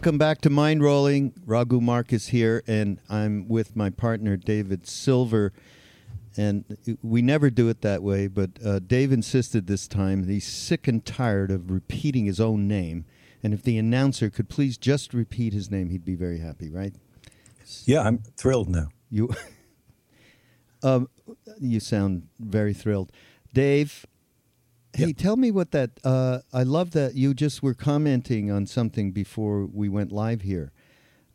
Welcome back to Mind Rolling. Raghu Markus here, and I'm with my partner David Silver. And we never do it that way, but uh, Dave insisted this time. He's sick and tired of repeating his own name. And if the announcer could please just repeat his name, he'd be very happy, right? Yeah, I'm thrilled now. You, um, you sound very thrilled, Dave. Hey, Yep. tell me what that. Uh, I love that you just were commenting on something before we went live here,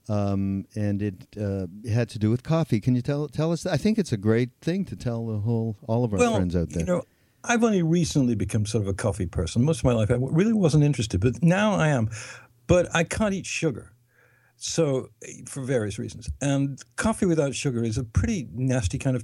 um, and it uh, had to do with coffee. Can you tell tell us? I think it's a great thing to tell the whole all of our well, friends out there. you know, I've only recently become sort of a coffee person. Most of my life, I really wasn't interested, but now I am. But I can't eat sugar, so for various reasons. And coffee without sugar is a pretty nasty kind of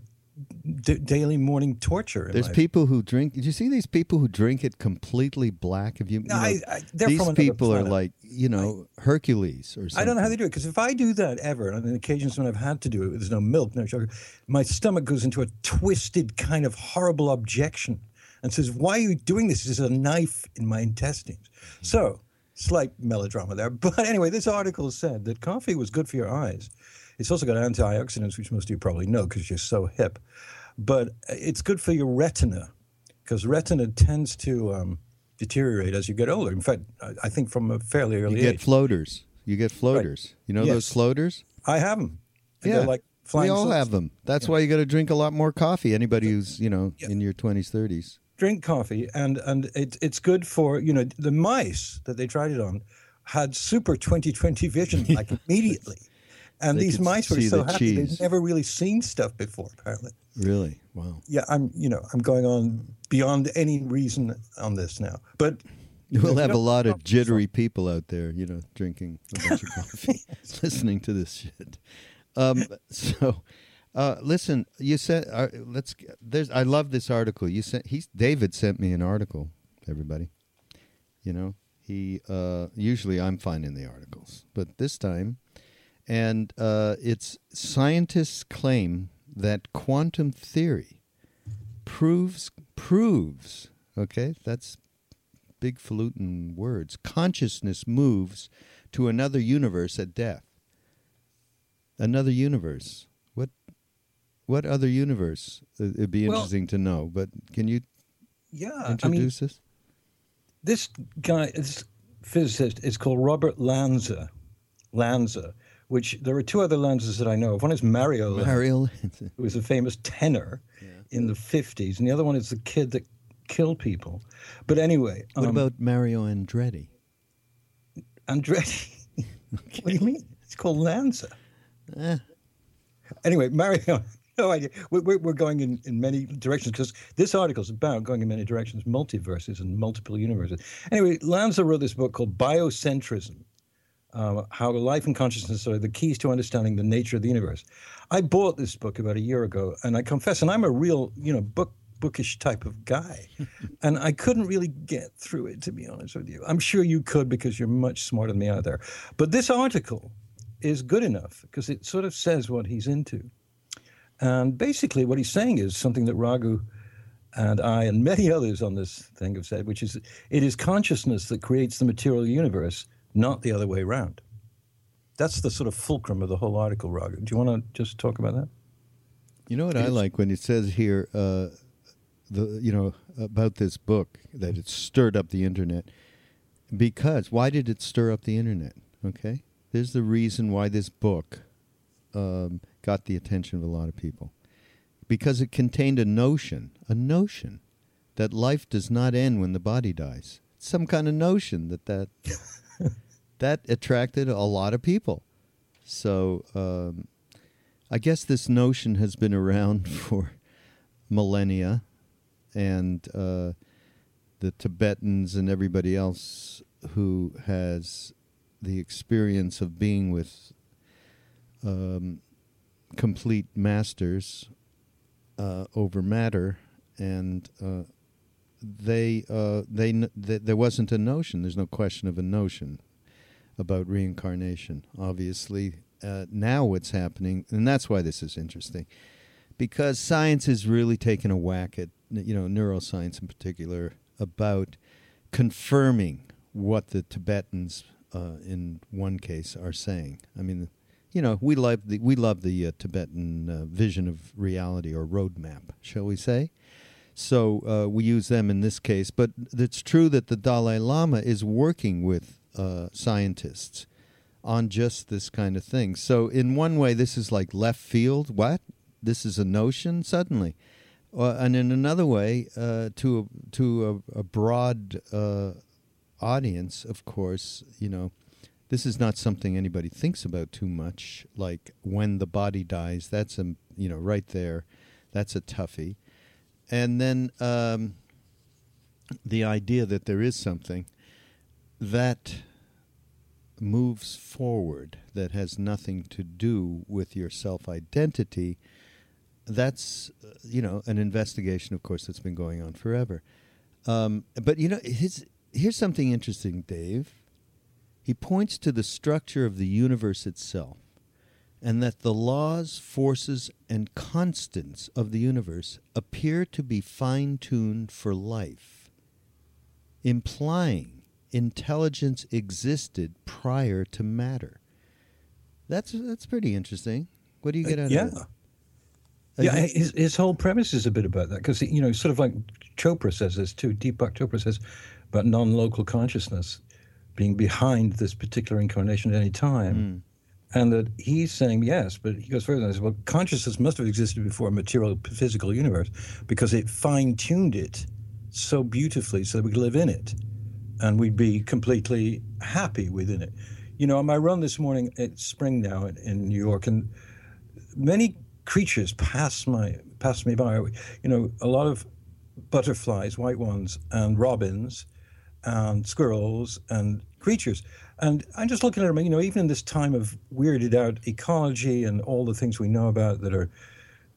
d- daily morning torture. There's my- people who drink. Did you see these people who drink it completely black? Have you? you know, I- I- they're these people are like you know Hercules or something. I don't know how they do it because if I do that ever, and on the occasions when I've had to do it, there's no milk, no sugar, my stomach goes into a twisted kind of horrible objection and says, "Why are you doing this? This is a knife in my intestines." Hmm. So slight melodrama there, but anyway, this article said that coffee was good for your eyes. It's also got antioxidants, which most of you probably know because you're so hip. But it's good for your retina because retina tends to um, deteriorate as you get older. In fact, I, think from a fairly early age. You get age. floaters. You get floaters. You know those floaters? I have them. Yeah, They're like we all saucers. have them. That's why you got to drink a lot more coffee. Anybody who's you know Yeah. in your twenties, thirties. Drink coffee, and and it, it's good for you know the mice that they tried it on had super 20/20 vision like immediately, and They these mice were so the happy cheese. they'd never really seen stuff before. Apparently, Really? Wow. yeah. I'm you know I'm going on beyond any reason on this now, but We'll have a lot of jittery people out there, you know, drinking a bunch of coffee, listening to this shit. Um, so, uh, listen, you said uh, let's. There's. I love this article. You sent. He's David sent me an article. Everybody, you know, he uh, usually I'm finding the articles, but this time, and uh, it's scientists claim that quantum theory proves proves. Okay, that's big falutin words. Consciousness moves to another universe at death. Another universe. What? What other universe? Uh, It'd be Well- interesting to know. But can you yeah, I mean introduce this? this guy, this physicist, is called Robert Lanza. Lanza, which there are two other Lanzas that I know of. One is Mario Lanza. Mario. who was a famous tenor in the 50s, and the other one is the kid that killed people. But anyway, what um, about Mario Andretti? Andretti? what do you mean? It's called Lanza. Eh, Anyway, Mario, no idea. We're, we're- we're going in, in many directions because this article is about going in many directions, multiverses and multiple universes. Anyway, Lanza wrote this book called Biocentrism. Uh, how life and consciousness are the keys to understanding the nature of the universe. I bought this book about a year ago, and I confess, and I'm a real, you know, book bookish type of guy, and I couldn't really get through it. To be honest with you, I'm sure you could because you're much smarter than me out there. But this article is good enough because it sort of says what he's into, and basically what he's saying is something that Raghu and I and many others on this thing have said, which is it is consciousness that creates the material universe, not the other way around. That's the sort of fulcrum of the whole article, Raghu. Do you want to just talk about that? You know what I like when it says here uh, the you know about this book that it stirred up the internet because why did it stir up the internet? Okay, there's the reason why this book um, got the attention of a lot of people because it contained a notion, a notion that life does not end when the body dies. Some kind of notion that that that attracted a lot of people. So um, I guess this notion has been around for millennia, and uh, the Tibetans and everybody else who has the experience of being with um, complete masters uh, over matter, and uh, they uh, they th- there wasn't a notion. There's no question of a notion about reincarnation. Obviously, uh, now what's happening, and that's why this is interesting, because science is really taking a whack at you know neuroscience in particular about confirming what the Tibetans, uh, in one case, are saying. I mean, you know, we love the we love the uh, Tibetan uh, vision of reality or roadmap, shall we say? So uh, we use them in this case. But it's true that the Dalai Lama is working with uh, scientists on just this kind of thing. So in one way, this is like left field. What? This is a notion suddenly. Uh, and in another way, uh, to a, to a, a broad audience, of course, you know this is not something anybody thinks about too much. Like when the body dies, that's a you know right there, that's a toughie, and then um, the idea that there is something that moves forward that has nothing to do with your self identity. That's uh, you know an investigation, of course, that's been going on forever. Um, but you know, his, here's something interesting, Dave he points to the structure of the universe itself, and that the laws, forces, and constants of the universe appear to be fine tuned for life, implying intelligence existed prior to matter. That's that's pretty interesting. What do you get out yeah. of that? yeah, his, his whole premise is a bit about that because you know, sort of like Chopra says this too. Deepak Chopra says about non-local consciousness being behind this particular incarnation at any time. Mm. And that he's saying yes, but he goes further and says, well, consciousness must have existed before a material physical universe because it fine tuned it so beautifully so that we could live in it and we'd be completely happy within it. You know, on my run this morning, it's spring now in, in New York, and many creatures pass my pass me by. You know, a lot of butterflies, white ones, and robins, and squirrels and creatures. And I'm just looking at them, you know, even in this time of weirded out ecology and all the things we know about that are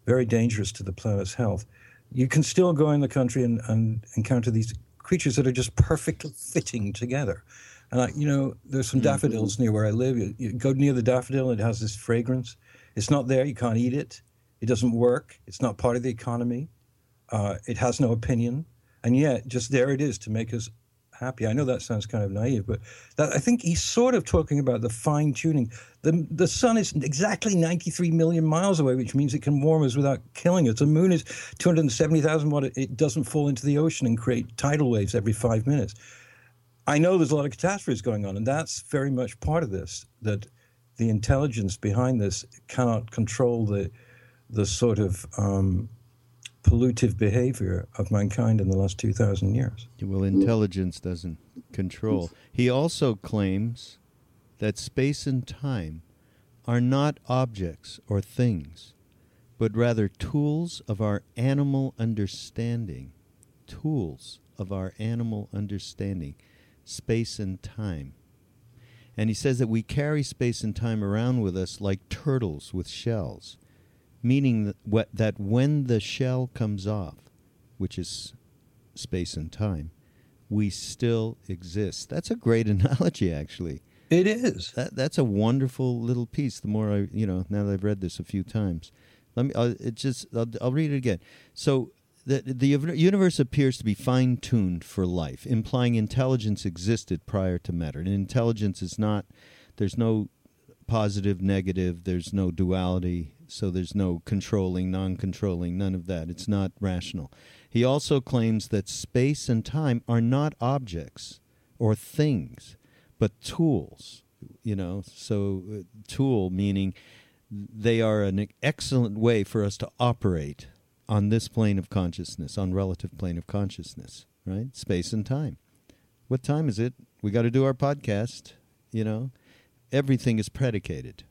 very dangerous to the planet's health, you can still go in the country and, and encounter these creatures that are just perfectly fitting together. And I, you know, there's some mm-hmm. daffodils near where I live. You, you go near the daffodil, it has this fragrance. It's not there, you can't eat it. It doesn't work. It's not part of the economy. Uh, it has no opinion. And yet, just there it is to make us happy. I know that sounds kind of naive, but that, I think he's sort of talking about the fine tuning. The, the sun is exactly 93 million miles away, which means it can warm us without killing us. The moon is 270,000 watt. It doesn't fall into the ocean and create tidal waves every five minutes. I know there's a lot of catastrophes going on, and that's very much part of this. That the intelligence behind this cannot control the the sort of um, pollutive behavior of mankind in the last 2,000 years. Well, intelligence doesn't control. He also claims that space and time are not objects or things, but rather tools of our animal understanding. Tools of our animal understanding, space and time. And he says that we carry space and time around with us like turtles with shells meaning that, that when the shell comes off, which is space and time, we still exist. That's a great analogy, actually. It is. That, that's a wonderful little piece. The more I, you know, now that I've read this a few times, let me. Uh, it just. I'll, I'll read it again. So the the universe appears to be fine tuned for life, implying intelligence existed prior to matter. And intelligence is not. There's no positive, negative. There's no duality So there's no controlling, non controlling, none of that. It's not rational. He also claims that space and time are not objects or things, but tools. You know, so uh, tool meaning they are an excellent way for us to operate on this plane of consciousness, on relative plane of consciousness, right? Space and time. What time is it? We got to do our podcast, you know? Everything is predicated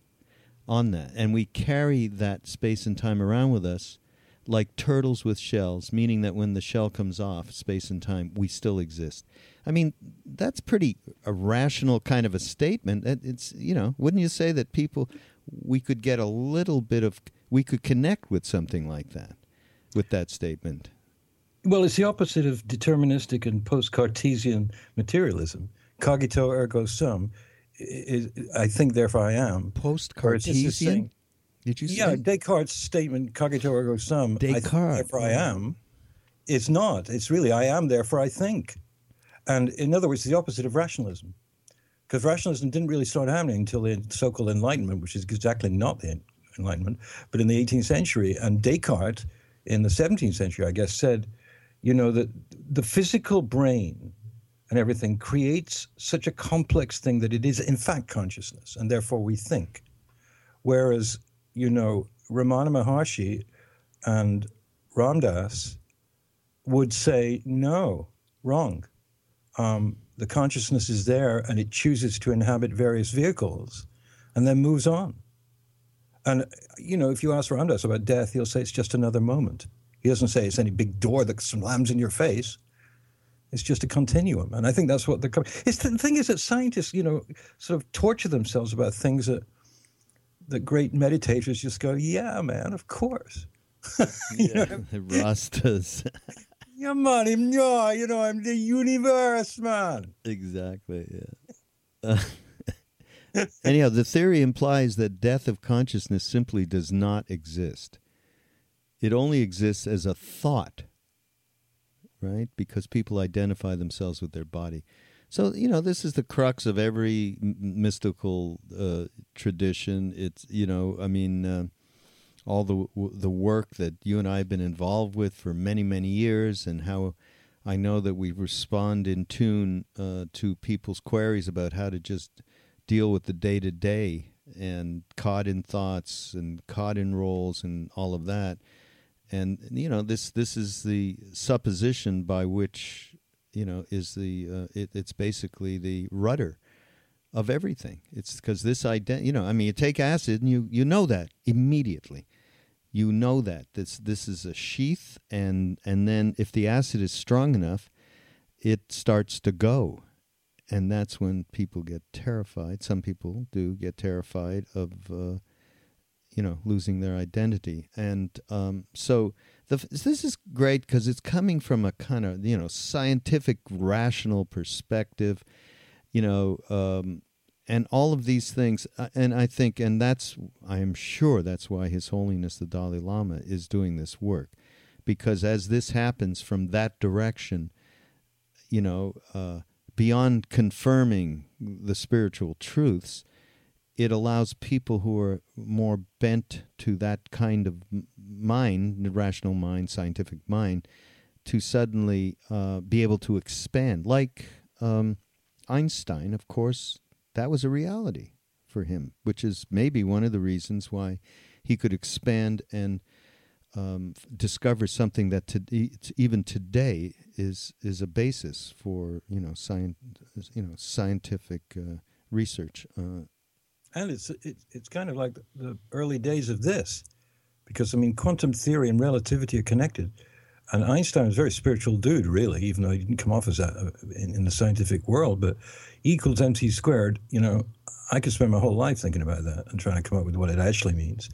on that. And we carry that space and time around with us like turtles with shells, meaning that when the shell comes off, space and time, we still exist. I mean, that's pretty a rational kind of a statement. It's, you know, wouldn't you say that people, we could get a little bit of, we could connect with something like that, with that statement? Well, it's the opposite of deterministic and post Cartesian materialism. Cogito ergo sum. Is, I think, therefore I am. Post Cartesian? Did you say? Yeah, Descartes' statement, cogito ergo sum, Descartes. I think, therefore I am, it's not. It's really, I am, therefore I think. And in other words, the opposite of rationalism. Because rationalism didn't really start happening until the so called Enlightenment, which is exactly not the Enlightenment, but in the 18th century. And Descartes, in the 17th century, I guess, said, you know, that the physical brain and everything creates such a complex thing that it is, in fact, consciousness, and therefore we think. Whereas, you know, Ramana Maharshi and Ram Dass would say, no, wrong um, the consciousness is there and it chooses to inhabit various vehicles and then moves on. And, you know, if you ask Ram Dass about death, he'll say it's just another moment. He doesn't say it's any big door that slams in your face. It's just a continuum. And I think that's what the, it's the thing is that scientists, you know, sort of torture themselves about things that, that great meditators just go, yeah, man, of course. yeah, the Rastas. Yeah, man, no, you know, I'm the universe, man. Exactly, yeah. Uh, anyhow, the theory implies that death of consciousness simply does not exist. It only exists as a thought, right? Because people identify themselves with their body. So, you know, this is the crux of every mystical uh, tradition. It's, you know, I mean, uh, all the the work that you and I have been involved with for many many years, and how I know that we respond in tune uh, to people's queries about how to just deal with the day to day and caught in thoughts and caught in roles and all of that. And you know this this is the supposition by which you know is the uh, it, it's basically the rudder of everything. It's because this ident, you know, I mean, you take acid and you you know that immediately. You know that this this is a sheath and and then if the acid is strong enough it starts to go. And that's when people get terrified. Some people do get terrified of uh, you know losing their identity. And um, so the, this is great because it's coming from a kind of you know scientific rational perspective you know um, and all of these things uh, and i think and that's i am sure that's why his holiness the dalai lama is doing this work. Because as this happens from that direction you know uh, beyond confirming the spiritual truths it allows people who are more bent to that kind of mind rational mind scientific mind to suddenly uh, be able to expand like um, einstein of course that was a reality for him, which is maybe one of the reasons why he could expand and um, discover something that to, even today is is a basis for you know you know scientific uh, research. Uh, and it's it's it's kind of like the early days of this, because I mean quantum theory and relativity are connected. And Einstein was a very spiritual dude, really, even though he didn't come off as that uh, in, in the scientific world. But E equals mc squared, you know, I could spend my whole life thinking about that and trying to come up with what it actually means.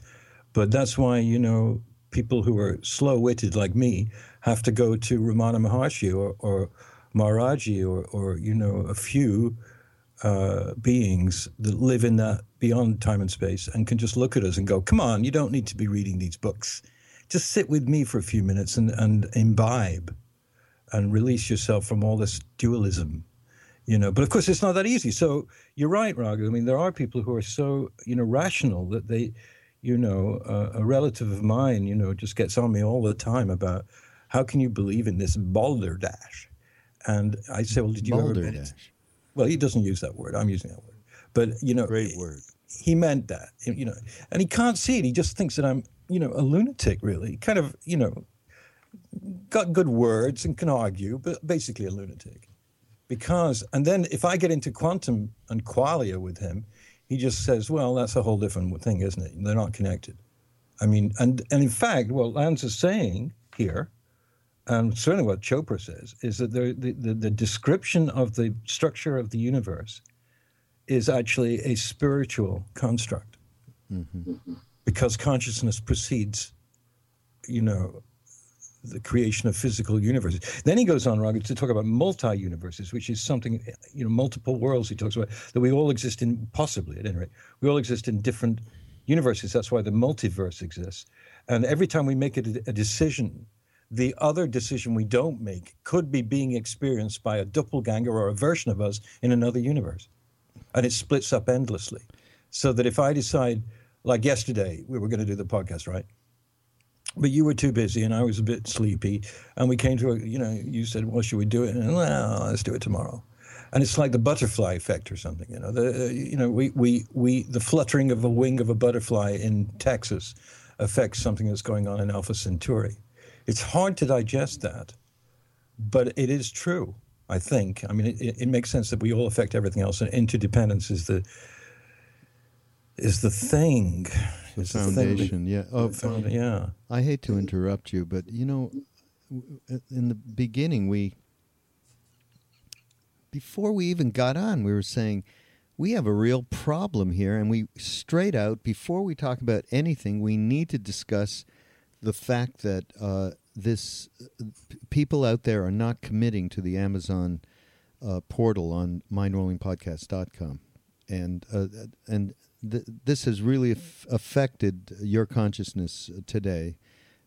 But that's why, you know, people who are slow witted like me have to go to Ramana Maharshi or, or Maharaji or, or, you know, a few uh, beings that live in that beyond time and space and can just look at us and go, come on, you don't need to be reading these books. Just sit with me for a few minutes and, and imbibe and release yourself from all this dualism you know but of course it's not that easy so you're right Raghu. i mean there are people who are so you know rational that they you know, uh, a relative of mine, you know, just gets on me all the time about how can you believe in this balderdash? And I say, well, did you ever? Balderdash. Well, he doesn't use that word. I'm using that word. But you know, Great word. he meant that, you know, and he can't see it. He just thinks that I'm, you know, a lunatic, really. Kind of, you know, got good words and can argue, but basically a lunatic. Because, and then if I get into quantum and qualia with him, he just says, well, that's a whole different thing, isn't it? They're not connected. I mean, and, and in fact, what Lanza is saying here, and certainly what Chopra says, is that the, the, the, the description of the structure of the universe is actually a spiritual construct mm-hmm. Mm-hmm. because consciousness precedes, you know, the creation of physical universes. Then he goes on, Raghu, to talk about multi-universes, which is something, you know, multiple worlds. He talks about that we all exist in, possibly at any rate, we all exist in different universes. That's why the multiverse exists. And every time we make a, a decision, the other decision we don't make could be being experienced by a doppelganger or a version of us in another universe. And it splits up endlessly. So that if I decide, like yesterday, we were going to do the podcast, right? but you were too busy and I was a bit sleepy. And we came to a, you know, you said, well, should we do it? And well, let's do it tomorrow. And it's like the butterfly effect or something, you know. The, uh, you know, we, we, we, the fluttering of a wing of a butterfly in Texas affects something that's going on in Alpha Centauri. It's hard to digest that, but it is true. I think. I mean, it, it makes sense that we all affect everything else, and interdependence is the is the thing. The Is the thing that- foundation, yeah. Of, found- yeah. I hate to interrupt you, but you know, in the beginning, we before we even got on, we were saying we have a real problem here, and we straight out before we talk about anything, we need to discuss the fact that uh, this people out there are not committing to the Amazon uh, portal on mindrollingpodcast.com, and uh, and th- this has really aff- affected your consciousness today.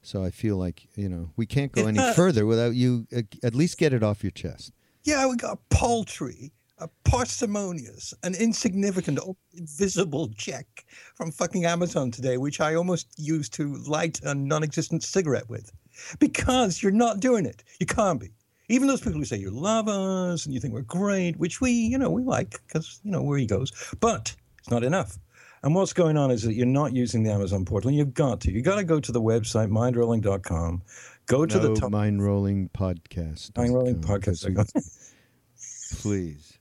So I feel like you know we can't go any further without you uh, at least get it off your chest. Yeah, we got a paltry, a parsimonious, an insignificant, invisible check from fucking Amazon today, which I almost used to light a non-existent cigarette with, because you're not doing it. You can't be. Even those people who say you love us and you think we're great, which we, you know, we like because you know where he goes, but it's not enough. And what's going on is that you're not using the Amazon portal, and you've got to. You've got to go to the website mindrolling.com, go to no the top mind rolling podcast. Mind Rolling podcast. Please.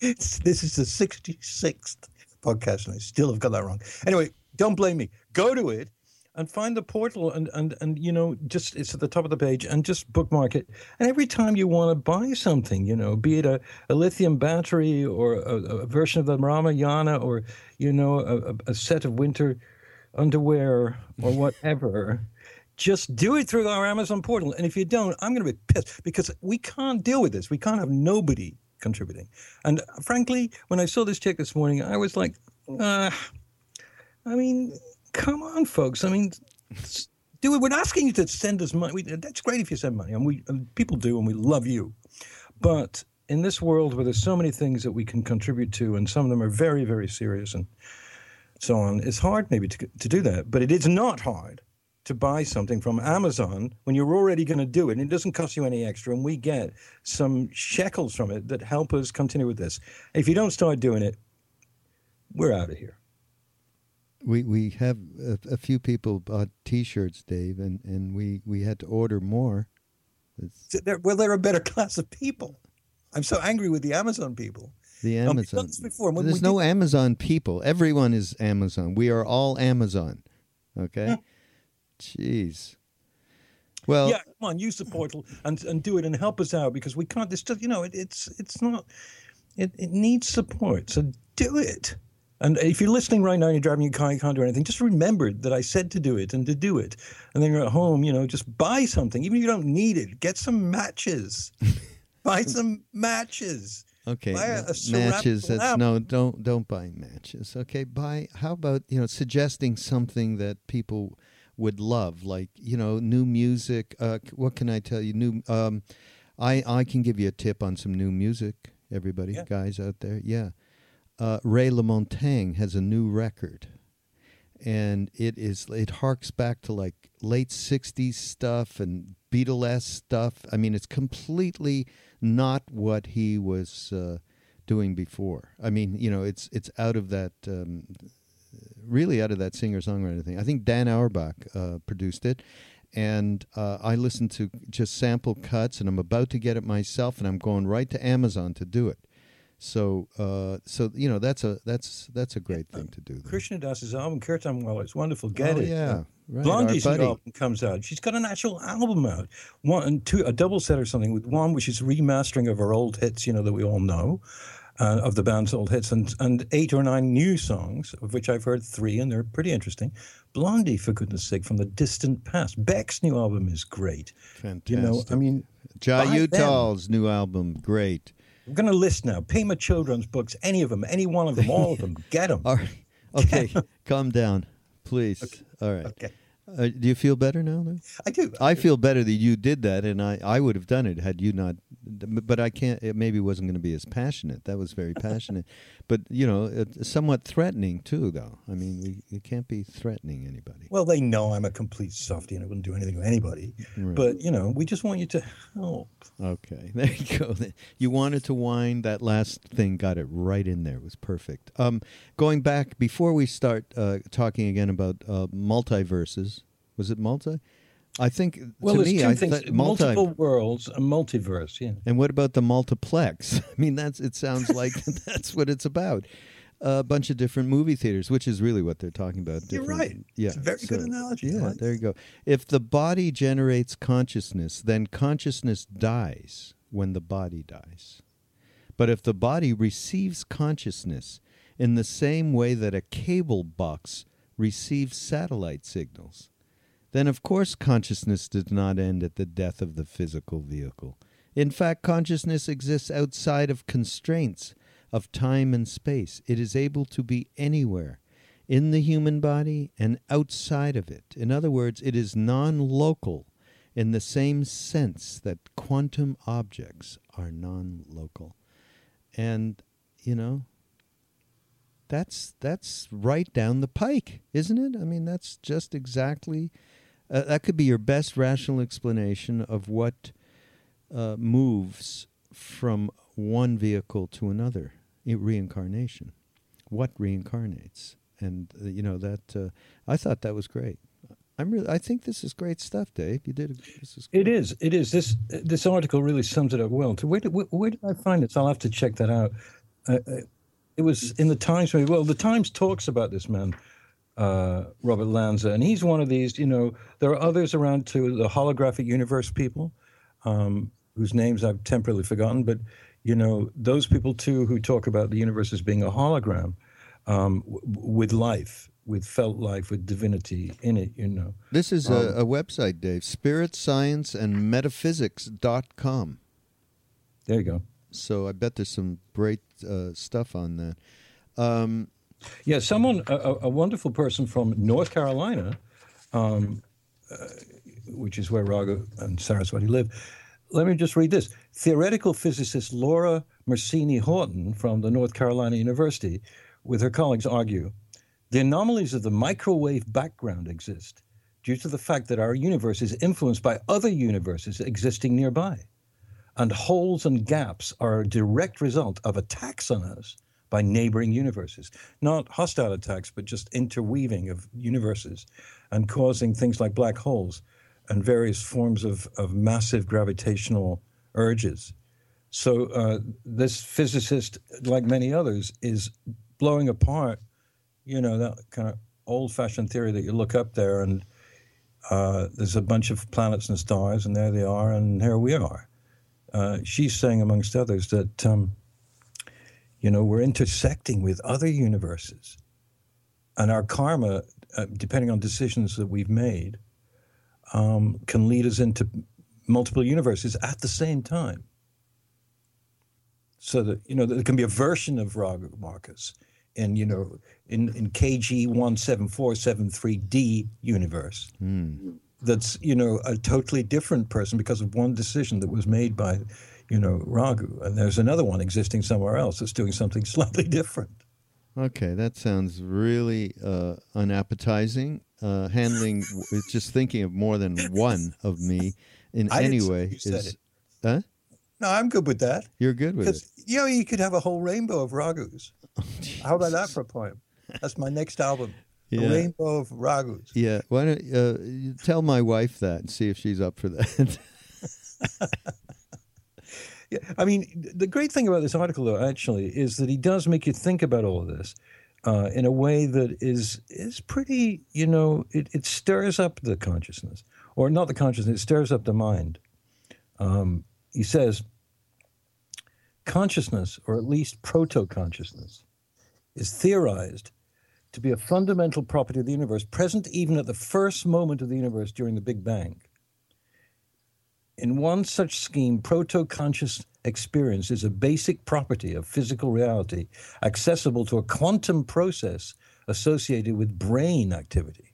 It's, this is the 66th podcast, and I still have got that wrong. Anyway, don't blame me. Go to it and find the portal, and and and you know, just it's at the top of the page, and just bookmark it. And every time you want to buy something, you know, be it a, a lithium battery or a, a version of the Ramayana, or you know, a, a- set of winter underwear or whatever. Just do it through our Amazon portal. And if you don't, I'm going to be pissed because we can't deal with this. We can't have nobody contributing. And frankly, when I saw this check this morning, I was like, uh, I mean, come on, folks. I mean, do it. We're asking you to send us money. We, that's great if you send money, and we and people do, and we love you. But in this world where there's so many things that we can contribute to, and some of them are very, very serious and so on, it's hard maybe to, to do that. But it is not hard to buy something from Amazon when you're already going to do it. And it doesn't cost you any extra. And we get some shekels from it that help us continue with this. If you don't start doing it, we're out of here. We we have a, a few people bought T-shirts, Dave, and, and we, we had to order more. So they're, well, they're a better class of people. I'm so angry with the Amazon people. the Amazon. before. When There's no did- Amazon people. Everyone is Amazon. We are all Amazon. Okay. Jeez. Well, yeah, come on, use the portal and, and do it and help us out because we can't. This just you know, it, it's it's not. It it needs support. So do it. And if you're listening right now and you're driving your car, you can't do anything. Just remember that I said to do it and to do it. And then you're at home, you know, just buy something, even if you don't need it. Get some matches. buy some matches. Okay, Buy a- a matches. That's lamp. no, don't don't buy matches. Okay, buy. How about you know suggesting something that people would love, like you know new music. Uh, what can I tell you? New. Um, I I can give you a tip on some new music. Everybody, Yeah. guys out there, yeah. Uh, Ray LaMontagne has a new record, and it is it harks back to like late 60s stuff and Beatles stuff. I mean, it's completely not what he was uh, doing before. I mean, you know, it's it's out of that um, really out of that singer songwriter thing. I think Dan Auerbach uh, produced it, and uh, I listened to just sample cuts, and I'm about to get it myself, and I'm going right to Amazon to do it. So, uh, so you know, that's a that's that's a great thing to do. There. Krishna Das's album, Kirtan Wallah, it's wonderful. Get oh, it. Yeah, right. Blondie's album comes out. She's got an actual album out, one and two, a double set or something with one which is remastering of her old hits, you know, that we all know. Uh, of the band's old hits and, and eight or nine new songs, of which I've heard three, and they're pretty interesting. Blondie, for goodness sake, from the distant past. Beck's new album is great. Fantastic. You know, I mean, buy. Utah's new album, great. I'm going to list now. Pema Chödrön's books, any of them, any one of them, all of them. Get them. All right. Okay, calm down, please. All right. Okay. Uh, do you feel better now? Though? I do. I feel better that you did that, and I, I would have done it had you not. But I can't. It maybe wasn't going to be as passionate. That was very passionate, but you know, it's somewhat threatening too. Though I mean, we you can't be threatening anybody. Well, they know I'm a complete softie and I wouldn't do anything to anybody. Right. But, you know, we just want you to help. Okay, there you go. You wanted to whine. That last thing got it right in there. It was perfect. Um, going back before we start uh, talking again about uh, multiverses, was it multi? I think Well, to there's me, two I things thought multi. multiple worlds, a multiverse, yeah. And what about the multiplex? I mean, that's it sounds like that's what it's about. A bunch of different movie theaters, which is really what they're talking about. You're right. Yeah, It's a very good analogy. Yeah, like there you go. If the body generates consciousness, then consciousness dies when the body dies. But if the body receives consciousness in the same way that a cable box receives satellite signals, then of course consciousness does not end at the death of the physical vehicle. In fact, consciousness exists outside of constraints of time and space. It is able to be anywhere in the human body and outside of it. In other words, it is non local in the same sense that quantum objects are non local. And, you know, that's that's right down the pike, isn't it? I mean, that's just exactly uh, that could be your best rational explanation of what uh, moves from one vehicle to another. i- reincarnation, what reincarnates, and uh, you know that uh, I thought that was great. I'm really, I think this is great stuff, Dave. You did. A, this is. It is. It is. This this article really sums it up well. Where did, where, where did I find this? I'll have to check that out. Uh, uh, it was in the Times. Well, the Times talks about this man, uh, Robert Lanza, and he's one of these. You know, there are others around too. The holographic universe people, um, whose names I've temporarily forgotten, but you know, those people too who talk about the universe as being a hologram um, w- with life, with felt life, with divinity in it. You know. This is a, a website, Dave. Spirit Science and Metaphysics.com. There you go. So I bet there's some great uh, stuff on that. Um, Yeah, someone, a, a- wonderful person from North Carolina, um, uh, which is where Raghu and Saraswati live. Let me just read this. Theoretical physicist Laura Mersini Houghton from the North Carolina University, with her colleagues, argue the anomalies of the microwave background exist due to the fact that our universe is influenced by other universes existing nearby. And holes and gaps are a direct result of attacks on us by neighboring universes. Not hostile attacks, but just interweaving of universes and causing things like black holes and various forms of, of massive gravitational urges. So, uh, this physicist, like many others, is blowing apart, you know, that kind of old fashioned theory that you look up there and uh, there's a bunch of planets and stars, and there they are, and here we are. Uh, she's saying, amongst others, that um, you know we're intersecting with other universes, and our karma, uh, depending on decisions that we've made, um, can lead us into multiple universes at the same time. So that you know there can be a version of Raghu Markus in you know in in KG one seven four seven three D universe that's you know a totally different person because of one decision that was made by you know Raghu, and there's another one existing somewhere else that's doing something slightly different. Okay, that sounds really uh, unappetizing. Uh, handling, just thinking of more than one of me in I any way is. it. Huh? No, I'm good with that. You're good with it. Because you know you could have a whole rainbow of ragus. How about that for a poem? That's my next album. Yeah. Rainbow of ragus. Yeah, why don't uh, you tell my wife that and see if she's up for that? Yeah, I mean, the great thing about this article, though, actually, is that he does make you think about all of this uh, in a way that is is pretty, you know, it, it stirs up the consciousness, or not the consciousness, it stirs up the mind. Um, he says, consciousness, or at least proto consciousness, is theorized to be a fundamental property of the universe, present even at the first moment of the universe during the Big Bang. In one such scheme, proto conscious experience is a basic property of physical reality, accessible to a quantum process associated with brain activity.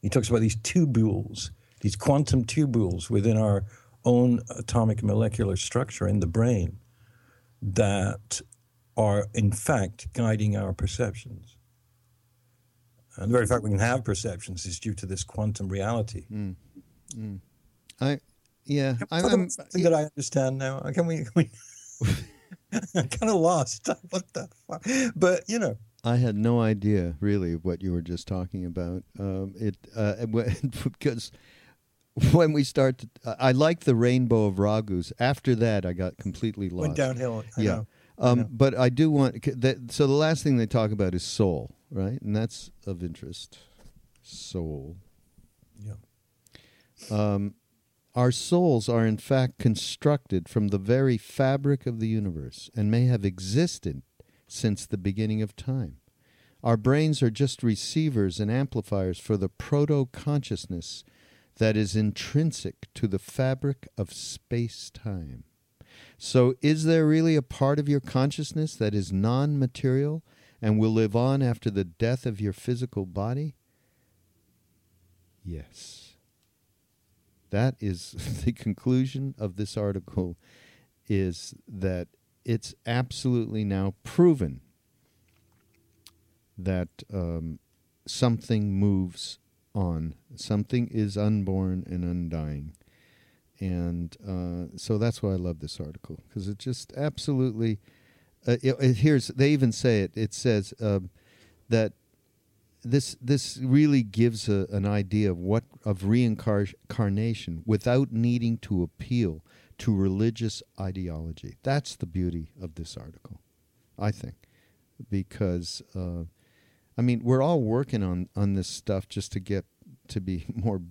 He talks about these tubules, these quantum tubules within our own atomic molecular structure in the brain that are, in fact, guiding our perceptions. And the very fact we can have perceptions is due to this quantum reality. Mm. Mm. I, yeah, I'm, I'm something that I understand now. Can we? Can we I'm kind of lost. What the fuck? But you know, I had no idea really of what you were just talking about. Um, it uh, because when we start, to, I I like the rainbow of ragus. After that, I got completely lost. went downhill. I yeah. know. Um, know. but I do want that. So the last thing they talk about is soul, right? And that's of interest. Soul. Yeah. Um, our souls are in fact constructed from the very fabric of the universe and may have existed since the beginning of time. Our brains are just receivers and amplifiers for the proto consciousness that is intrinsic to the fabric of space time. So, is there really a part of your consciousness that is non material and will live on after the death of your physical body? Yes. That is the conclusion of this article is that it's absolutely now proven that um, something moves on, something is unborn and undying. And uh, so that's why I love this article because it just absolutely. Uh, it, it, here's they even say it. It says um that this this really gives a, an idea of what of reincarnation without needing to appeal to religious ideology. That's the beauty of this article, I think, because uh, I mean we're all working on on this stuff just to get to be more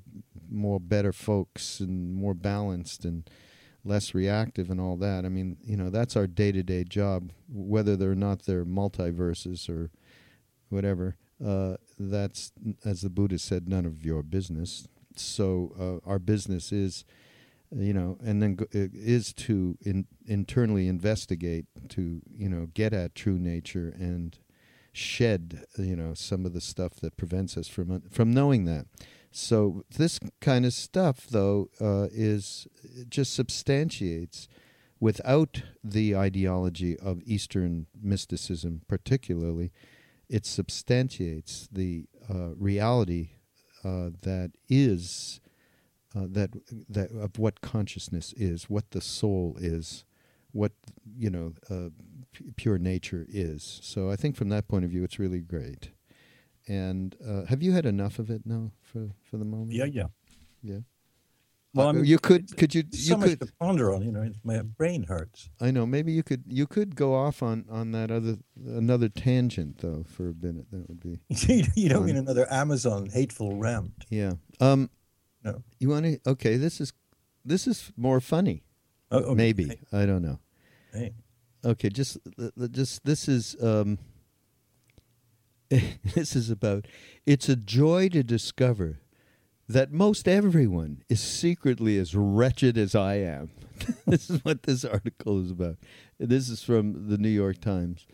more better folks and more balanced and less reactive and all that. I mean, you know, that's our day to day job, whether they're not they're multiverses or whatever. Uh, that's, as the Buddha said, none of your business. So uh, our business is, you know, and then go, is to in, internally investigate to, you know, get at true nature and shed, you know, some of the stuff that prevents us from from knowing that. So this kind of stuff, though, uh, is just substantiates without the ideology of Eastern mysticism, particularly, it substantiates the uh, reality uh, that is uh, that that of what consciousness is, what the soul is, what you know, p- pure nature is. So I think from that point of view, it's really great. And uh, have you had enough of it now for, for the moment? Yeah, yeah. Yeah. Well, Uh, you could could you so you much could to ponder on. You know, my brain hurts. I know maybe you could you could go off on on that other another tangent though for a minute that would be you don't mean another Amazon hateful rant. yeah um No. you want to okay this is this is more funny Oh, okay. maybe I don't know Hey. okay just just this is um this is about it's a joy to discover that most everyone is secretly as wretched as I am. this is what this article is about. This is from the New York Times.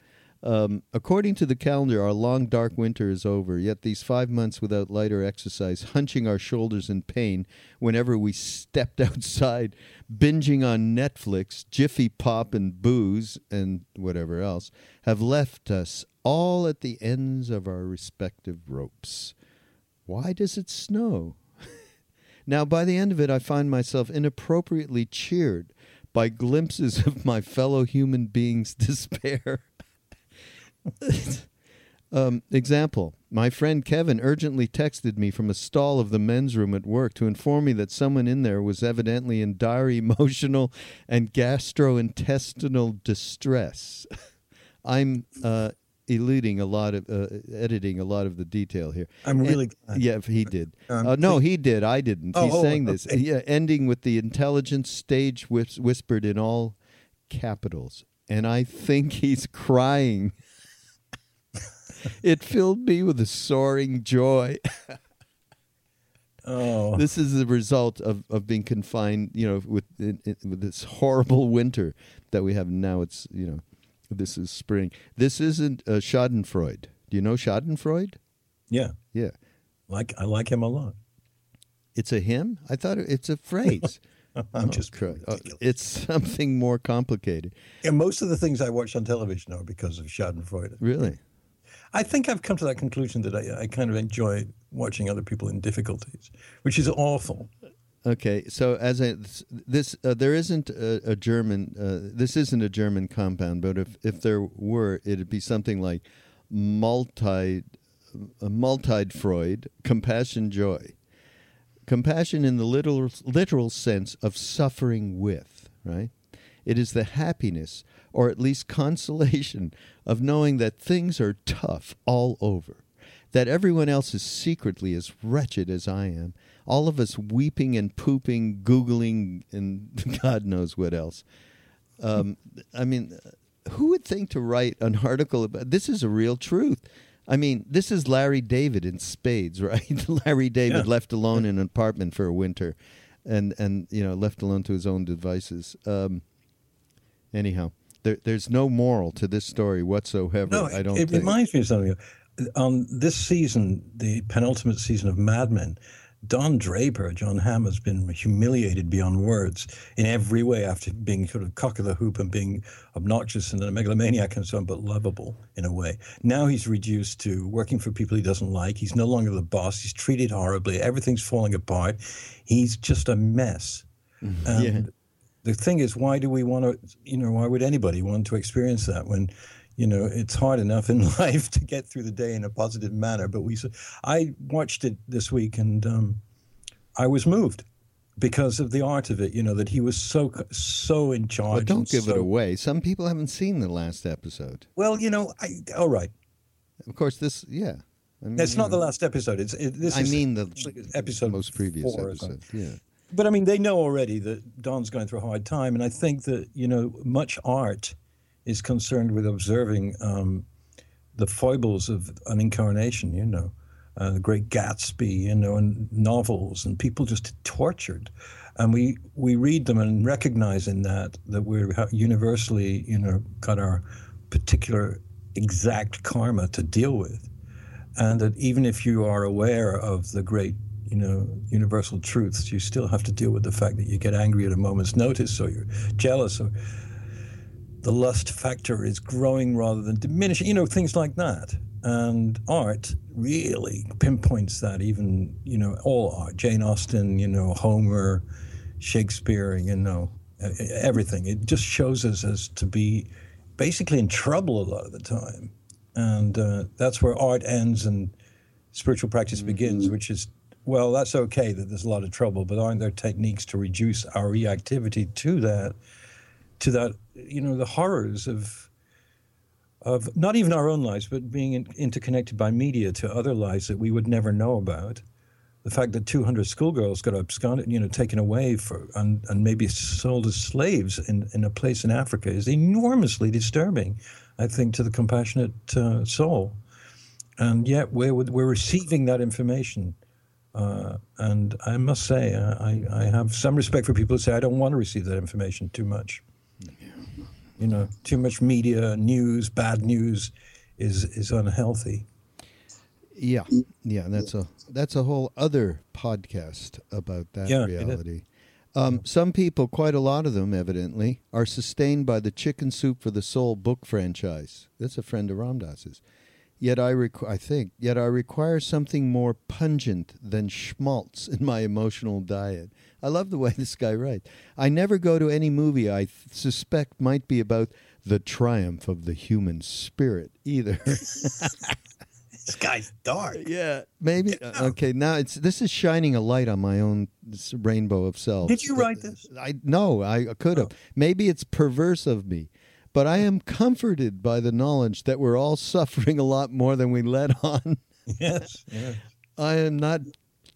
Um, according to the calendar, our long dark winter is over, yet these five months without light or exercise, hunching our shoulders in pain whenever we stepped outside, binging on Netflix, Jiffy Pop, and booze, and whatever else, have left us all at the ends of our respective ropes. Why does it snow? Now, by the end of it, I find myself inappropriately cheered by glimpses of my fellow human beings' despair. um, example My friend Kevin urgently texted me from a stall of the men's room at work to inform me that someone in there was evidently in dire emotional and gastrointestinal distress. I'm uh, eluding a lot of uh, editing a lot of the detail here. I'm really And- glad. yeah, he did. Um, uh, no, he did. I didn't. Oh, He's oh, saying this. okay. Yeah, ending with the intelligence stage whis- whispered in all capitals, and I think he's crying. it filled me with a soaring joy. Oh, this is the result of, of being confined, you know, with in, in- with this horrible winter that we have now. It's you know, this is spring. This isn't uh, Schadenfreude. Do you know Schadenfreude? yeah. Yeah, Like I like him a lot. it's a hymn. I thought it- it's a phrase. I'm Oh, just. Oh, it's something more complicated. Yeah, most of the things I watch on television are because of Schadenfreude. Really? I think I've come to that conclusion that I, I kind of enjoy watching other people in difficulties, which is awful. Okay, so as I this uh, there isn't a, a German uh, this isn't a German compound, but if if there were, it'd be something like multi uh, multi Freud compassion joy, compassion in the literal literal sense of suffering with right. It is the happiness, or at least consolation, of knowing that things are tough all over, that everyone else is secretly as wretched as I am, all of us weeping and pooping, Googling, and God knows what else. Um, I mean, who would think to write an article about this? Is a real truth. I mean, this is Larry David in spades, right? Larry David Yeah. left alone in an apartment for a winter, and and you know left alone to his own devices. Um, anyhow, there, there's no moral to this story whatsoever. No, I don't. it think. reminds me of something. On this season, the penultimate season of Mad Men, Don Draper, Jon Hamm, has been humiliated beyond words in every way after being sort of cock of the hoop and being obnoxious and a megalomaniac and so on, but lovable in a way. Now he's reduced to working for people he doesn't like. He's no longer the boss. He's treated horribly. Everything's falling apart. He's just a mess. Mm-hmm. And Yeah. the thing is, why do we want to, you know, why would anybody want to experience that when, you know, it's hard enough in life to get through the day in a positive manner? But we, i watched it this week and um, I was moved because of the art of it, you know, that he was so, so in charge. But don't and give it away. Some people haven't seen the last episode. Well, you know, I, all right. Of course, this yeah. I mean, It's not the last episode. It's it, this. I is mean the episode most previous four episode. Yeah. But I mean, they know already that Don's going through a hard time, and I think that you know much art is concerned with observing um, the foibles of an incarnation. You know, uh, the Great Gatsby. You know, and novels and people just tortured, and we we read them and recognize in that that we're universally you know got our particular exact karma to deal with and that even if you are aware of the great you know universal truths you still have to deal with the fact that you get angry at a moment's notice or you're jealous or the lust factor is growing rather than diminishing you know things like that. And art really pinpoints that even you know all art. Jane austen you know homer shakespeare you know everything. It just shows us as to be basically in trouble a lot of the time. And uh, that's where art ends and spiritual practice begins, which is well, that's okay that there's a lot of trouble, but aren't there techniques to reduce our reactivity to that, to that, you know, the horrors of of not even our own lives, but being in, interconnected by media to other lives that we would never know about. The fact that 200 schoolgirls got absconded, you know, taken away for and, and maybe sold as slaves in, in a place in Africa is enormously disturbing, I think, to the compassionate uh, soul. And yet we're, we're receiving that information. Uh, and I must say, uh, I, I have some respect for people who say, I don't want to receive that information too much. You know, too much media, news, bad news is, is unhealthy. Yeah, yeah, that's a that's a whole other podcast about that Yeah, reality. Um, some people, quite a lot of them, evidently, are sustained by the Chicken Soup for the Soul book franchise. That's a friend of Ram Dass's. Yet I, requ- I think, yet I require something more pungent than schmaltz in my emotional diet. I love the way this guy writes. I never go to any movie I th- suspect might be about the triumph of the human spirit either. This guy's dark. yeah, maybe. uh, Okay, now it's this is shining a light on my own rainbow of self. Did you write this? I no, I could have. Maybe it's perverse of me, but I am comforted by the knowledge that we're all suffering a lot more than we let on. Yes. yes. I am not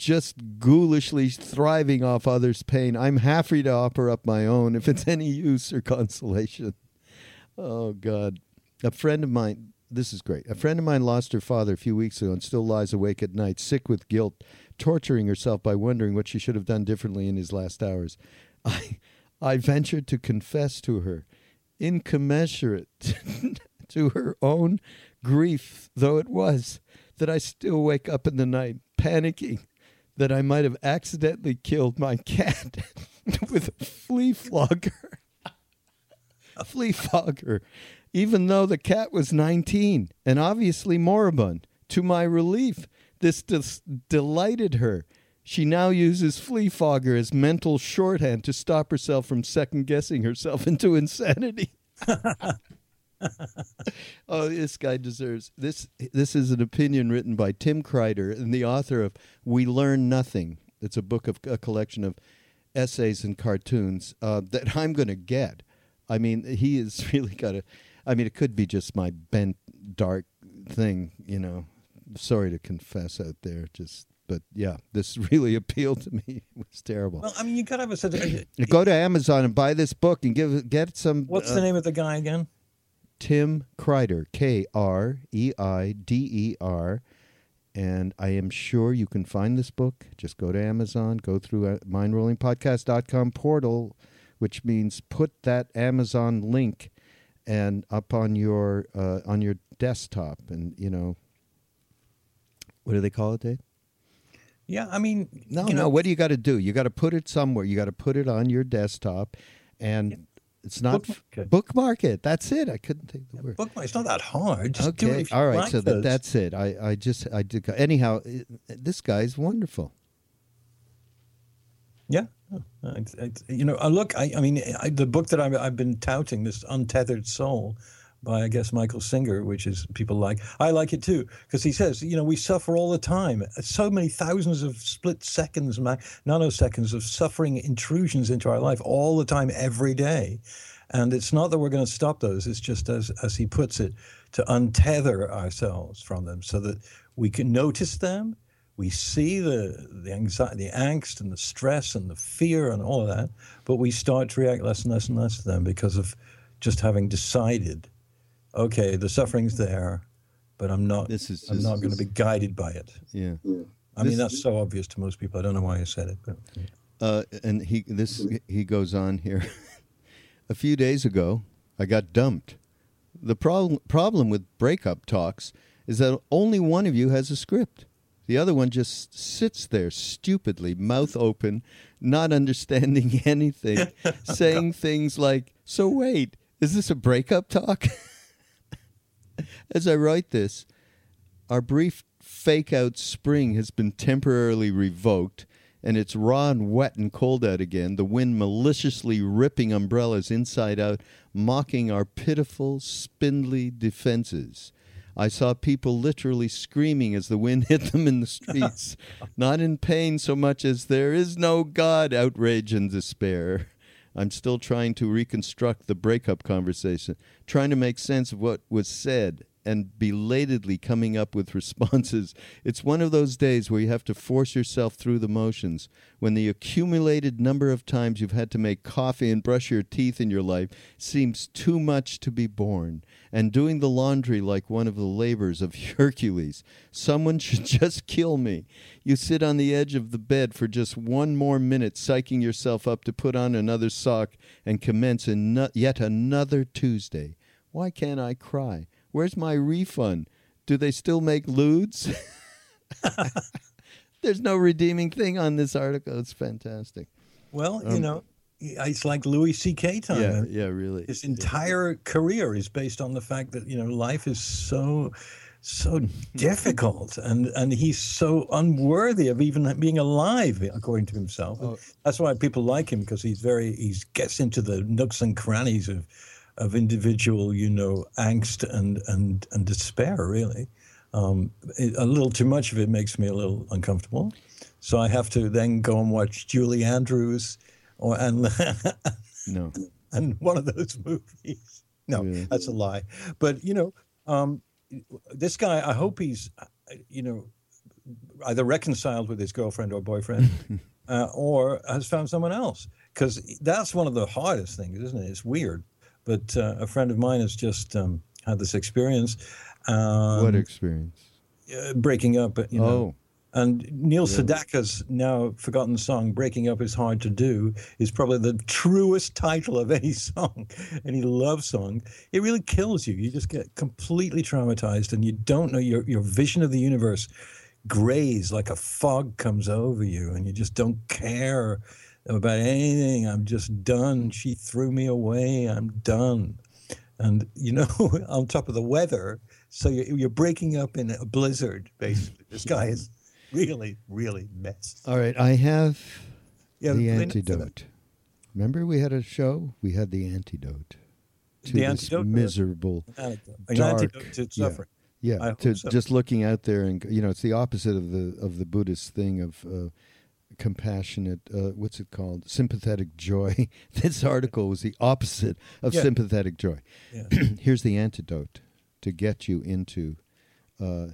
just ghoulishly thriving off others' pain. I'm happy to offer up my own if it's any use or consolation. Oh God, a friend of mine. This is great. A friend of mine lost her father a few weeks ago and still lies awake at night, sick with guilt, torturing herself by wondering what she should have done differently in his last hours. I, I ventured to confess to her, incommensurate to her own grief though it was, that I still wake up in the night panicking that I might have accidentally killed my cat with a flea flogger. a flea flogger, even though the cat was 19 and obviously moribund. To my relief, this dis- delighted her. She now uses flea fogger as mental shorthand to stop herself from second guessing herself into insanity. oh, this guy deserves this. This is an opinion written by Tim Kreider and the author of "We Learn Nothing." It's a book of a collection of essays and cartoons uh, that I'm going to get. I mean, he has really got a. I mean, it could be just my bent, dark thing, you know. Sorry to confess out there, just but yeah, this really appealed to me. It was terrible. Well, I mean, you gotta have a sense. Of, Go to Amazon and buy this book and give get some. what's uh, the name of the guy again? Tim Kreider, K R E I D E R. And I am sure you can find this book. Just go to Amazon, go through uh, mindrollingpodcast.com portal, which means put that Amazon link and up on your uh, on your desktop and you know what do they call it, Dave? Yeah, I mean, No, you no. know, What do you got to do? You got to put it somewhere. You got to put it on your desktop, and it's not Bookmark it. it. That's it. I couldn't think the word. bookmark. It's not that hard. Just it Okay. All right. like so that, that's it. I, I just I did. Anyhow, i- this guy's wonderful. Yeah. It's, it's, you know, uh, look, I, I mean, I, the book that I've, I've been touting, this Untethered Soul by, I guess, Michael Singer, which is people like, I like it too, because he says, you know, we suffer all the time. So many thousands of split seconds, nanoseconds of suffering intrusions into our life all the time, every day. And it's not that we're going to stop those. It's just, as, as he puts it, to untether ourselves from them so that we can notice them we see the the anxiety, the angst, and the stress, and the fear, and all of that, but we start to react less and less and less to them because of just having decided, okay, the suffering's there, but I'm not. This is I'm just- not going to be guided by it. Yeah. I This- mean, that's so obvious to most people. I don't know why I said it, but Uh, and he this he goes on here. a few days ago, I got dumped. The problem problem with breakup talks is that only one of you has a script. The other one just sits there stupidly, mouth open, not understanding anything, saying things like, "So wait, is this a breakup talk?" As I write this, our brief fake out spring has been temporarily revoked, and it's raw and wet and cold out again, the wind maliciously ripping umbrellas inside out, mocking our pitiful, spindly defenses. I saw people literally screaming as the wind hit them in the streets, not in pain so much as there is no God, outrage and despair. I'm still trying to reconstruct the breakup conversation, trying to make sense of what was said, and belatedly coming up with responses. It's one of those days where you have to force yourself through the motions, when the accumulated number of times you've had to make coffee and brush your teeth in your life seems too much to be borne, and doing the laundry like one of the labors of Hercules. Someone should just kill me. You sit on the edge of the bed for just one more minute, psyching yourself up to put on another sock and commence ano- yet another Tuesday. Why can't I cry? Where's my refund? Do they still make lewds? There's no redeeming thing on this article. It's fantastic. Well, you Um, know, it's like Louis C.K. time. Yeah, yeah, really. His entire career is based on the fact that you know life is so so difficult and and he's so unworthy of even being alive according to himself Oh. that's why people like him because he's very he gets into the nooks and crannies of of individual you know angst and and and despair really um, it, a little too much of it makes me a little uncomfortable so i have to then go and watch julie andrews or and No. and one of those movies. No, Yeah. that's a lie. But you know, um, this guy. I hope he's, uh, you know, either reconciled with his girlfriend or boyfriend, uh, or has found someone else. Because that's one of the hardest things, isn't it? It's weird. But uh, a friend of mine has just um, had this experience. Um, what experience? uh, breaking up, you know, Oh, and Neil Sedaka's now forgotten song, Breaking Up is Hard to Do, is probably the truest title of any song, any love song. It really kills you. You just get completely traumatized and you don't know your, your vision of the universe grays like a fog comes over you and you just don't care about anything. I'm just done. She threw me away. I'm done. And, you know, on top of the weather, so you're, you're breaking up in a blizzard, basically. This guy is really, really messed. all right. I have Yeah, the they know for antidote. Remember, we had a show. We had the antidote to The this antidote? miserable. antidote. An dark- antidote to yeah. suffering. Yeah, hope to so. just looking out there and you know, it's the opposite of the of the Buddhist thing of uh, compassionate. Uh, what's it called? Sympathetic joy. this article was the opposite of Yeah. sympathetic joy. Yeah. Here's the antidote to get you into uh,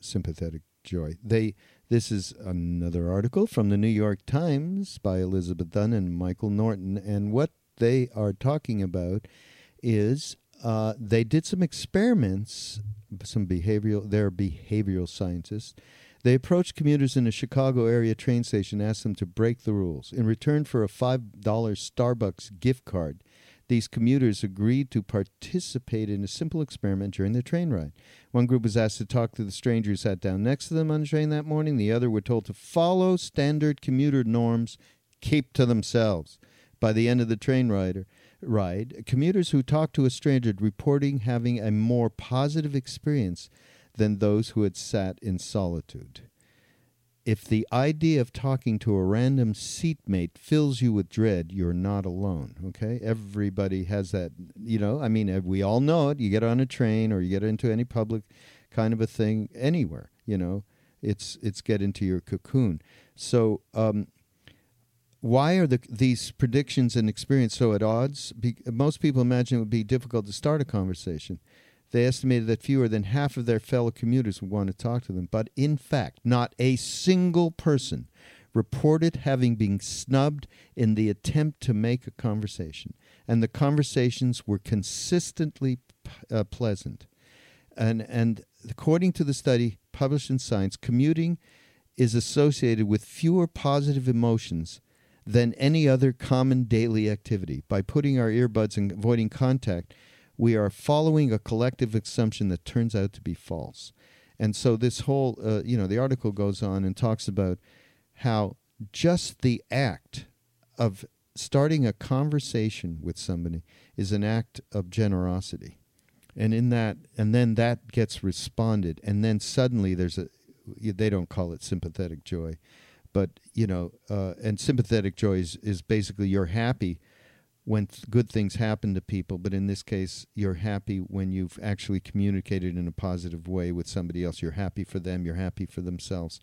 sympathetic joy. They. This is another article from the New York Times by Elizabeth Dunn and Michael Norton, and what they are talking about is uh, they did some experiments. Some behavioral, they're behavioral scientists. They approached commuters in a Chicago area train station, and asked them to break the rules. In return for a five dollar Starbucks gift card, these commuters agreed to participate in a simple experiment during the train ride. One group was asked to talk to the stranger who sat down next to them on the train that morning. The other were told to follow standard commuter norms, keep to themselves. By the end of the train rider, ride, commuters who talked to a stranger reporting having a more positive experience than those who had sat in solitude. If the idea of talking to a random seatmate fills you with dread, you're not alone. Okay, everybody has that. You know, I mean, we all know it. You get on a train or you get into any public kind of a thing anywhere. You know, it's it's get into your cocoon. So, um, why are the, these predictions and experience so at odds? Be, most people imagine it would be difficult to start a conversation. They estimated that fewer than half of their fellow commuters would want to talk to them. But in fact, not a single person reported having been snubbed in the attempt to make a conversation. And the conversations were consistently uh, pleasant. And, and according to the study published in Science, commuting is associated with fewer positive emotions than any other common daily activity. By putting our earbuds and avoiding contact, we are following a collective assumption that turns out to be false. And so this whole, uh, you know, the article goes on and talks about how just the act of starting a conversation with somebody is an act of generosity. And in that, and then that gets responded, and then suddenly there's a, they don't call it sympathetic joy, but you know, uh, and sympathetic joy is, is basically you're happy when good things happen to people, but in this case, you're happy when you've actually communicated in a positive way with somebody else. You're happy for them, you're happy for themselves,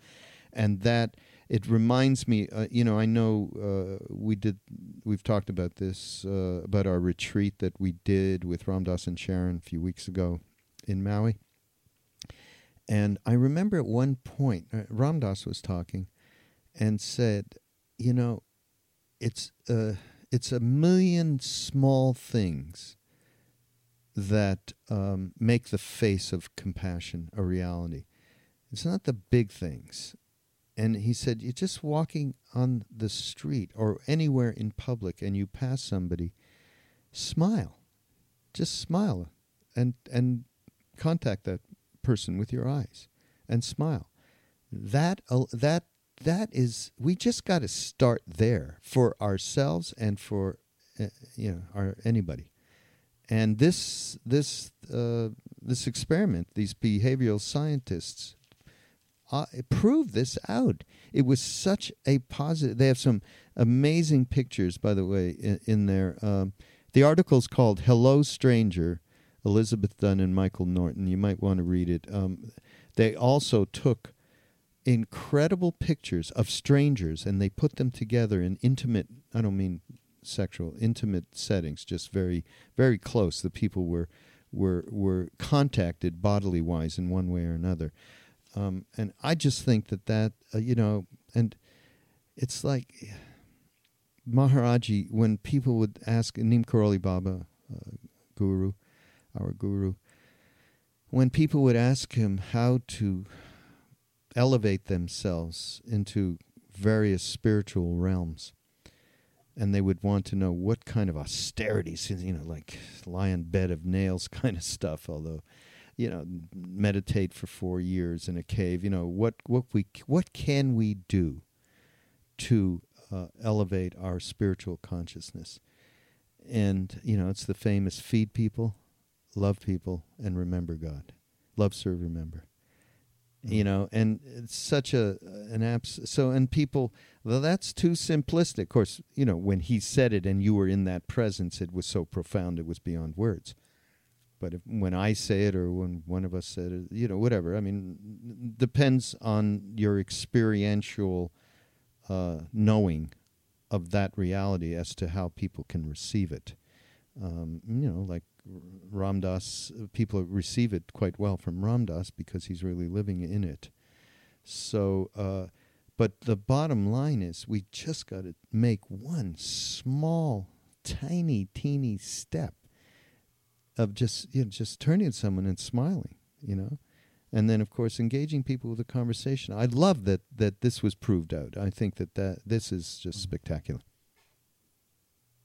and that it reminds me. Uh, you know, I know uh, we did, we've talked about this uh, about our retreat that we did with Ram Dass and Sharon a few weeks ago in Maui, and I remember at one point uh, Ram Dass was talking and said, you know, it's uh, it's a million small things that um, make the face of compassion a reality. It's not the big things. And he said, you're just walking on the street or anywhere in public and you pass somebody, smile. Just smile and, and contact that person with your eyes and smile. That, uh, that that is we just got to start there for ourselves and for uh, you know our anybody. And this this uh, this experiment these behavioral scientists uh, proved this out. It was such a positive they have some amazing pictures by the way in, in there. Um, the article's called hello stranger elizabeth dunn and michael norton. You might want to read it. Um, they also took incredible pictures of strangers and they put them together in intimate i don't mean sexual intimate settings just very very close. The people were were were contacted bodily wise in one way or another. Um, and i just think that that uh, you know and it's like maharaji when people would ask neem karoli baba uh, guru our guru when people would ask him how to elevate themselves into various spiritual realms. And they would want to know what kind of austerities, you know, like lie on bed of nails kind of stuff. Although, you know, meditate for four years in a cave. You know, what what we what can we do to uh, elevate our spiritual consciousness? And you know, it's the famous feed people, love people, and remember God. Love, serve, remember you know and it's such a an abs so and people well that's too simplistic. Of course you know when he said it and you were in that presence it was so profound it was beyond words. But if, when i say it or when one of us said it you know whatever i mean depends on your experiential uh, knowing of that reality as to how people can receive it. Um, you know like Ram Dass, people receive it quite well from Ram Dass because he's really living in it. So, uh, but the bottom line is we just got to make one small, tiny, teeny step of just you know, just turning to someone and smiling, you know, and then of course engaging people with a conversation. I love that that this was proved out. I think that that this is just spectacular.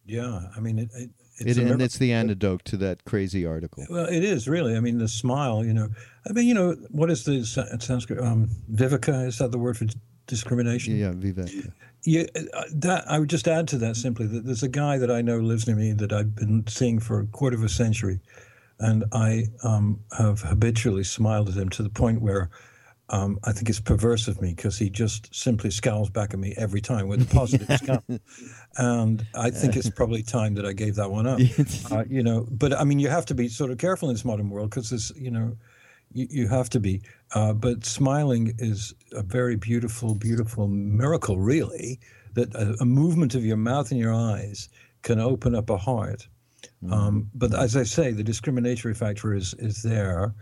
Yeah, I mean, it, it it's it, and it's the antidote to that crazy article. Well, it is really. I mean, the smile. You know, I mean, you know, what is the Sanskrit? Um, viveka is that the word for discrimination? Yeah, viveka. Yeah, uh, that I would just add to that simply that there's a guy that I know lives near me that I've been seeing for a quarter of a century, and I um, have habitually smiled at him to the point where um, I think it's perverse of me because he just simply scowls back at me every time with a positive scowl. And I think it's probably time that I gave that one up. Uh, you know, but I mean, you have to be sort of careful in this modern world because this, you know, you, you have to be. Uh, but smiling is a very beautiful, beautiful miracle, really, that a, a, movement of your mouth and your eyes can open up a heart. Mm-hmm. Um, but as I say, the discriminatory factor is is there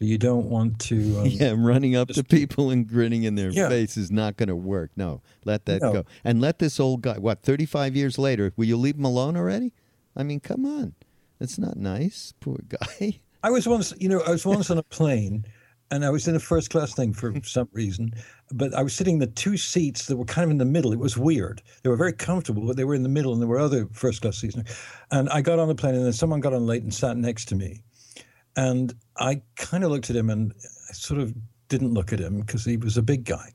you don't want to. Um, yeah, running up to people and grinning in their yeah. face is not going to work. No, let that no. go. And let this old guy, what, 35 years later, will you leave him alone already? I mean, come on. That's not nice. Poor guy. I was once, you know, I was once on a plane and I was in a first class thing for some reason, but I was sitting in the two seats that were kind of in the middle. It was weird. They were very comfortable, but they were in the middle, and there were other first class seats. And I got on the plane, and then someone got on late and sat next to me. And I kind of looked at him and I sort of didn't look at him because he was a big guy.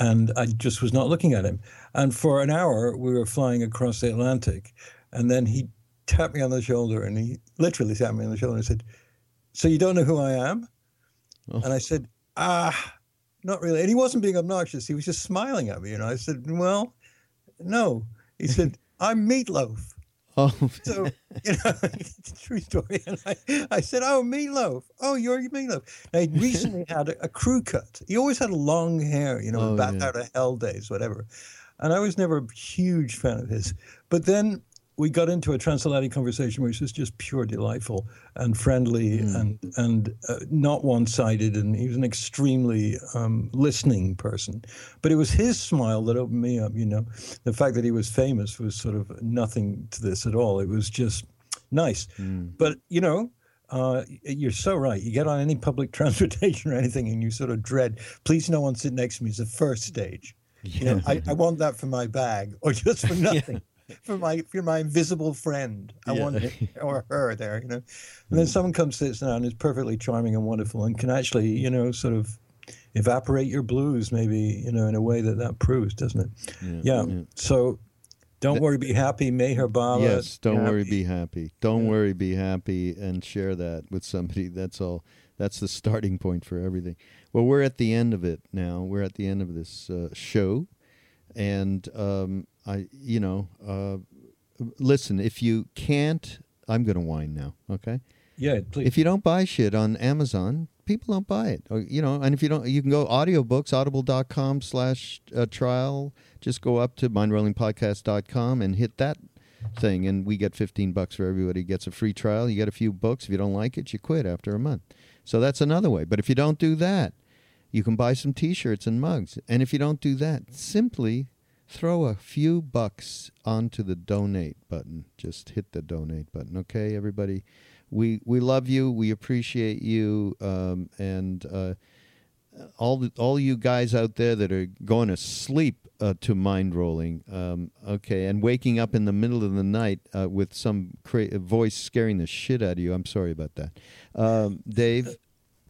And I just was not looking at him. And for an hour, we were flying across the Atlantic. And then he tapped me on the shoulder and he literally tapped me on the shoulder and said, So you don't know who I am? Oh. And I said, Ah, not really. And he wasn't being obnoxious. He was just smiling at me. And I said, Well, no. He said, I'm Meatloaf. Oh, so you know, true story. And I, I said, "Oh, meatloaf. Oh, you're meatloaf." Now, he recently had a, a, crew cut. He always had long hair, you know, oh, back yeah. out of hell days, whatever. And I was never a huge fan of his. But then we got into a transatlantic conversation which was just pure delightful and friendly mm. and and uh, not one-sided and he was an extremely um, listening person but it was his smile that opened me up you know the fact that he was famous was sort of nothing to this at all it was just nice mm. but you know uh, you're so right. You get on any public transportation or anything, and you sort of dread. Please, no one sit next to me. Is the first stage. Yeah. You know, I, I, want that for my bag, or just for nothing for my for my invisible friend. I yeah. want him or her there, you know. And then someone comes sits down and is perfectly charming and wonderful and can actually, you know, sort of evaporate your blues, maybe you know, in a way that that proves, doesn't it? Yeah. yeah. So don't worry, be happy. Meher Baba. Yes, don't happy. worry, be happy. Don't yeah. worry, be happy, and share that with somebody. That's all. That's the starting point for everything. Well, we're at the end of it now. We're at the end of this uh, show, and um, I, you know, uh, listen. If you can't, I'm going to whine now. Okay. Yeah, please. If you don't buy shit on Amazon, people don't buy it. Or, you know, and if you don't, you can go audiobooks, audible.com slash uh, trial. Just go up to mindrollingpodcast.com and hit that thing, and we get 15 bucks for everybody gets a free trial. You get a few books. If you don't like it, you quit after a month. So that's another way. But if you don't do that, you can buy some T-shirts and mugs. And if you don't do that, simply throw a few bucks onto the donate button. Just hit the donate button, okay, everybody? We we love you. We appreciate you, um, and uh, all the, all you guys out there that are going to sleep uh, to Mindrolling, um, okay, and waking up in the middle of the night uh, with some cra- voice scaring the shit out of you. I'm sorry about that, um, Dave.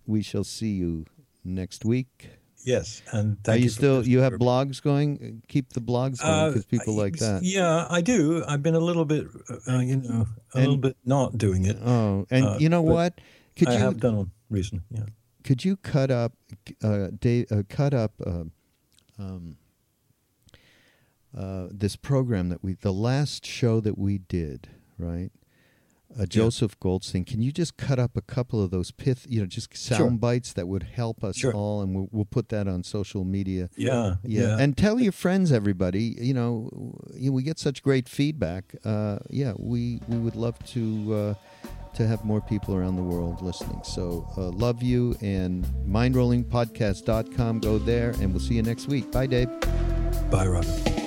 We shall see you next week. Yes, and are you, you still you have blogs going? Keep the blogs going because uh, people like that. Yeah, I do. I've been a little bit, uh, you know, a and, little bit not doing it. Oh, and uh, you know what? Could I you, have done one recently. Yeah. Could you cut up, uh, day, uh, cut up, uh, um, uh, this program that we, the last show that we did, right? Uh, Joseph yeah. Goldstein. Can you just cut up a couple of those pith, you know, just sound sure. bites that would help us sure. all, and we'll, we'll, put that on social media. Yeah, yeah, yeah, and tell your friends, everybody. You know, we get such great feedback. Uh, yeah, we we would love to. Uh, to have more people around the world listening. So, uh, love you and mindrollingpodcast.com. Go there, and we'll see you next week. Bye, Dave. Bye, Robert.